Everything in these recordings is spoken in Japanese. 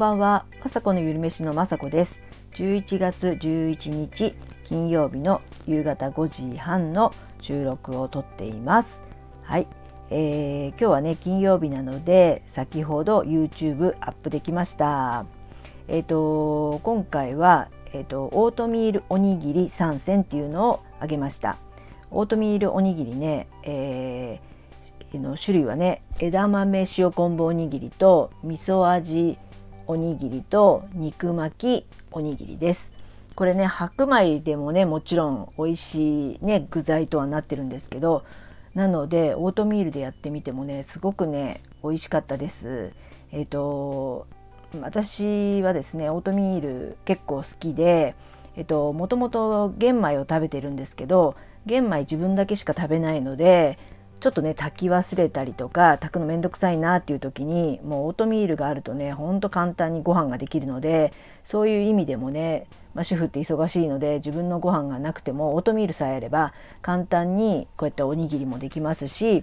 ばんは、まさこのゆるめしのまさこです。11月11日金曜日の夕方5時半の収録をとっています。はい、えー、今日はね金曜日なので先ほど YouTube アップできました。えっ、ー、と今回はえっ、ー、とオートミールおにぎり3選っていうのをあげました。オートミールおにぎりね、えーの種類はね枝豆塩昆布おにぎりと味噌味おにぎりと肉巻きおにぎりです。これね白米でもねもちろん美味しいね具材とはなってるんですけどなのでオートミールでやってみてもねすごくね美味しかったです。えっ、ー、と私はですねオートミール結構好きでえっともともと玄米を食べてるんですけど玄米自分だけしか食べないのでちょっとね炊き忘れたりとか炊くのめんどくさいなっていう時にもうオートミールがあるとねほんと簡単にご飯ができるのでそういう意味でもね、まあ、主婦って忙しいので自分のご飯がなくてもオートミールさえあれば簡単にこうやっておにぎりもできますし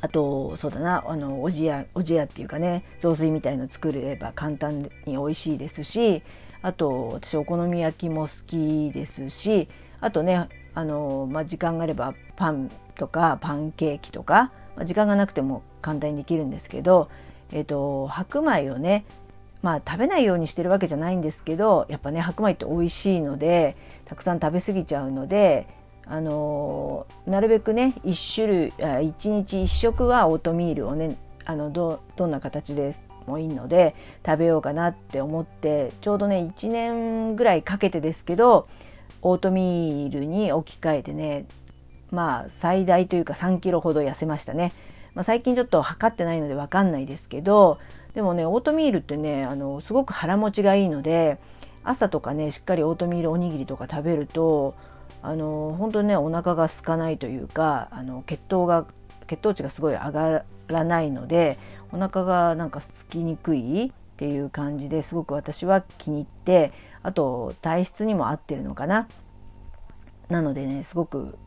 あとそうだなあのおじやおじやっていうかね雑炊みたいの作れば簡単に美味しいですしあと私お好み焼きも好きですしあとねあの、まあ、時間があればパンとかパンケーキとか、まあ、時間がなくても簡単にできるんですけど、えーと、白米をねまあ食べないようにしてるわけじゃないんですけどやっぱね白米って美味しいのでたくさん食べ過ぎちゃうのであのなるべくね1種類1日1食はオートミールをねあのどどんな形でもいいので食べようかなって思ってちょうどね1年ぐらいかけてですけどオートミールに置き換えてねまあ最大というか3キロほど痩せましたね。まあ、最近ちょっと測ってないので分かんないですけどでもねオートミールってねあのすごく腹持ちがいいので朝とかねしっかりオートミールおにぎりとか食べるとあの本当にねお腹が空かないというかあの血糖が血糖値がすごい上がらないのでお腹がなんか空きにくいっていう感じですごく私は気に入ってあと体質にも合ってるのかな。なのでねすごく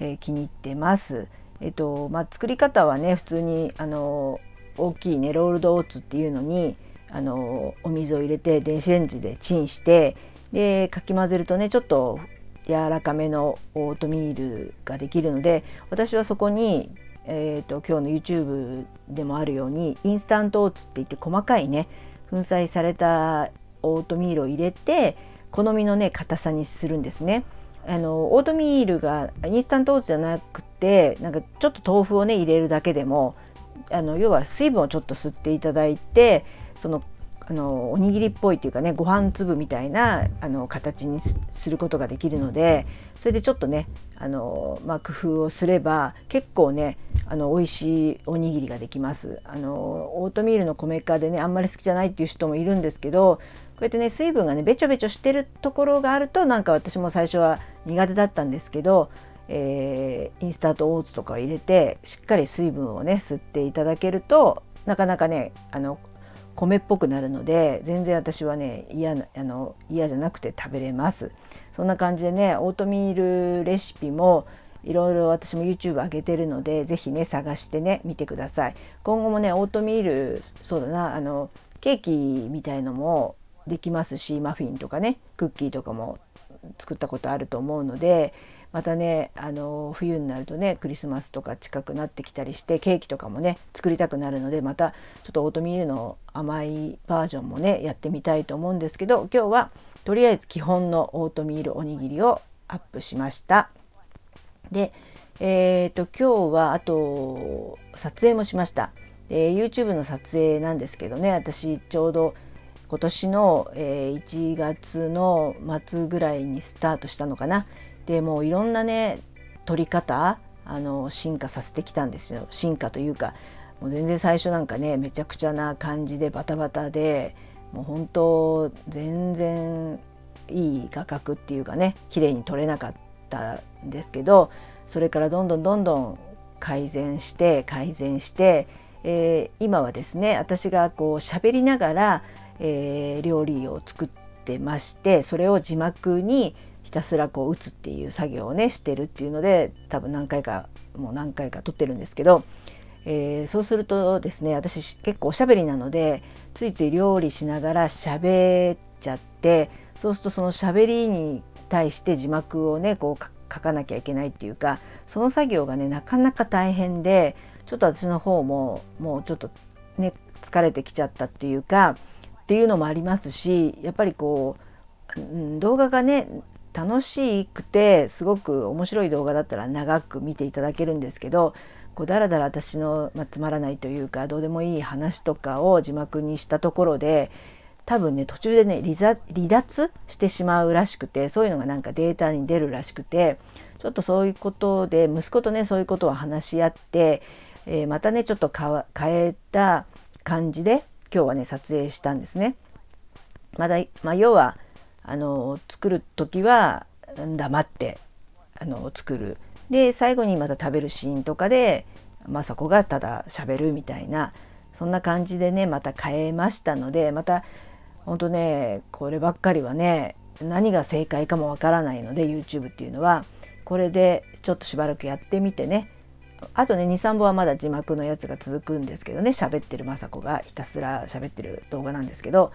えー、気に入ってます。えっとまあ、作り方はね普通にあの大きいねロールドオーツっていうのにあのお水を入れて電子レンジでチンしてでかき混ぜるとねちょっと柔らかめのオートミールができるので私はそこに、えーと、今日の YouTube でもあるようにインスタントオーツって言って細かいね粉砕されたオートミールを入れて好みのね硬さにするんですね。あのオートミールがインスタントオーツじゃなくてなんかちょっと豆腐をね入れるだけでもあの要は水分をちょっと吸っていただいてそのあのおにぎりっぽいっていうかねご飯粒みたいなあの形にすることができるのでそれでちょっとねあの、まあ、工夫をすれば結構ねあの美味しいおにぎりができますあのオートミールの米化でねあんまり好きじゃないっていう人もいるんですけどうやってね水分がねべちょべちょしてるところがあるとなんか私も最初は苦手だったんですけど、えー、インスタントオーツとかを入れてしっかり水分をね吸っていただけるとなかなかねあの米っぽくなるので全然私はね嫌なあの嫌じゃなくて食べれます。そんな感じでねオートミールレシピもいろいろ私も YouTube 上げてるので是非ね探してね見てください。今後もねオートミールそうだなあのケーキみたいのもできますしマフィンとかねクッキーとかも作ったことあると思うのでまたねあの冬になるとねクリスマスとか近くなってきたりしてケーキとかもね作りたくなるのでまたちょっとオートミールの甘いバージョンもねやってみたいと思うんですけど今日はとりあえず基本のオートミールおにぎりをアップしました。でえーと、今日はあと撮影もしました。えー、YouTube の撮影なんですけどね私ちょうど今年の、えー、1月の末ぐらいにスタートしたのかな。でもういろんなね撮り方あの進化させてきたんですよ進化というかもう全然最初なんかねめちゃくちゃな感じでバタバタでもう本当全然いい画角っていうかね綺麗に撮れなかったんですけどそれからどんどんどんどん改善して改善して、えー、今はですね私がこう喋りながら、えー、料理を作ってましてそれを字幕にひたすらこう打つっていう作業をねしてるっていうので多分何回かもう何回か撮ってるんですけど、えー、そうするとですね私結構おしゃべりなのでついつい料理しながら喋っちゃってそうするとその喋りに対して字幕をねこう書かなきゃいけないっていうかその作業がねなかなか大変でちょっと私の方ももうちょっとね疲れてきちゃったっていうかっていうのもありますしやっぱりこう、動画がね楽しくてすごく面白い動画だったら長く見ていただけるんですけどこうだらだら私の、まあ、つまらないというかどうでもいい話とかを字幕にしたところで多分ね途中でね離脱してしまうらしくてそういうのがなんかデータに出るらしくてちょっとそういうことで息子とねそういうことを話し合って、えー、またねちょっと変えた感じで今日はね撮影したんですね。まだまあ、要はあの作る時は黙ってあの作るで最後にまた食べるシーンとかで雅子がただ喋るみたいなそんな感じでねまた変えましたのでまた本当ねこればっかりはね何が正解かもわからないので YouTube っていうのはこれでちょっとしばらくやってみてねあとね23本はまだ字幕のやつが続くんですけどね喋ってる雅子がひたすら喋ってる動画なんですけど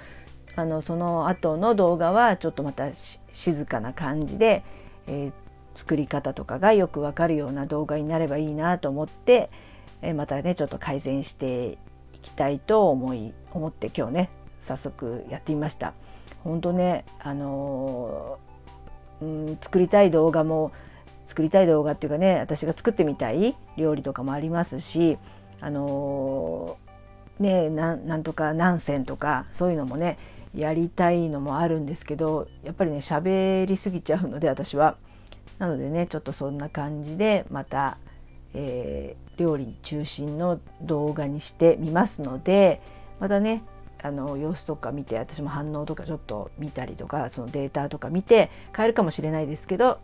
あのその後の動画はちょっとまた静かな感じで、えー、作り方とかがよくわかるような動画になればいいなと思って、えー、またねちょっと改善していきたいと思い思って今日ね早速やってみました。本当ねあのー、うん、作りたい動画も作りたい動画っていうかね私が作ってみたい料理とかもありますしあのー、ねなんとか何線とかそういうのもねやりたいのもあるんですけどやっぱりね喋りすぎちゃうので私は。なのでねちょっとそんな感じでまた、えー、料理中心の動画にしてみますのでまたねあの様子とか見て私も反応とかちょっと見たりとかそのデータとか見て変えるかもしれないですけど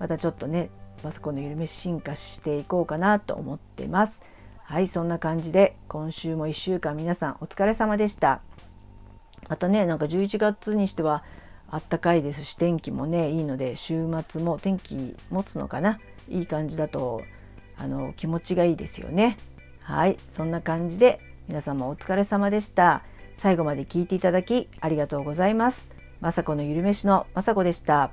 またちょっとねマスコの緩め進化していこうかなと思ってます。はいそんな感じで今週も1週間皆さんお疲れ様でした。またねなんか11月にしてはあったかいですし天気もねいいので週末も天気持つのかな？いい感じだとあの気持ちがいいですよね。はいそんな感じで皆様お疲れ様でした。最後まで聞いていただきありがとうございます。まさこのゆるめしのまさこでした。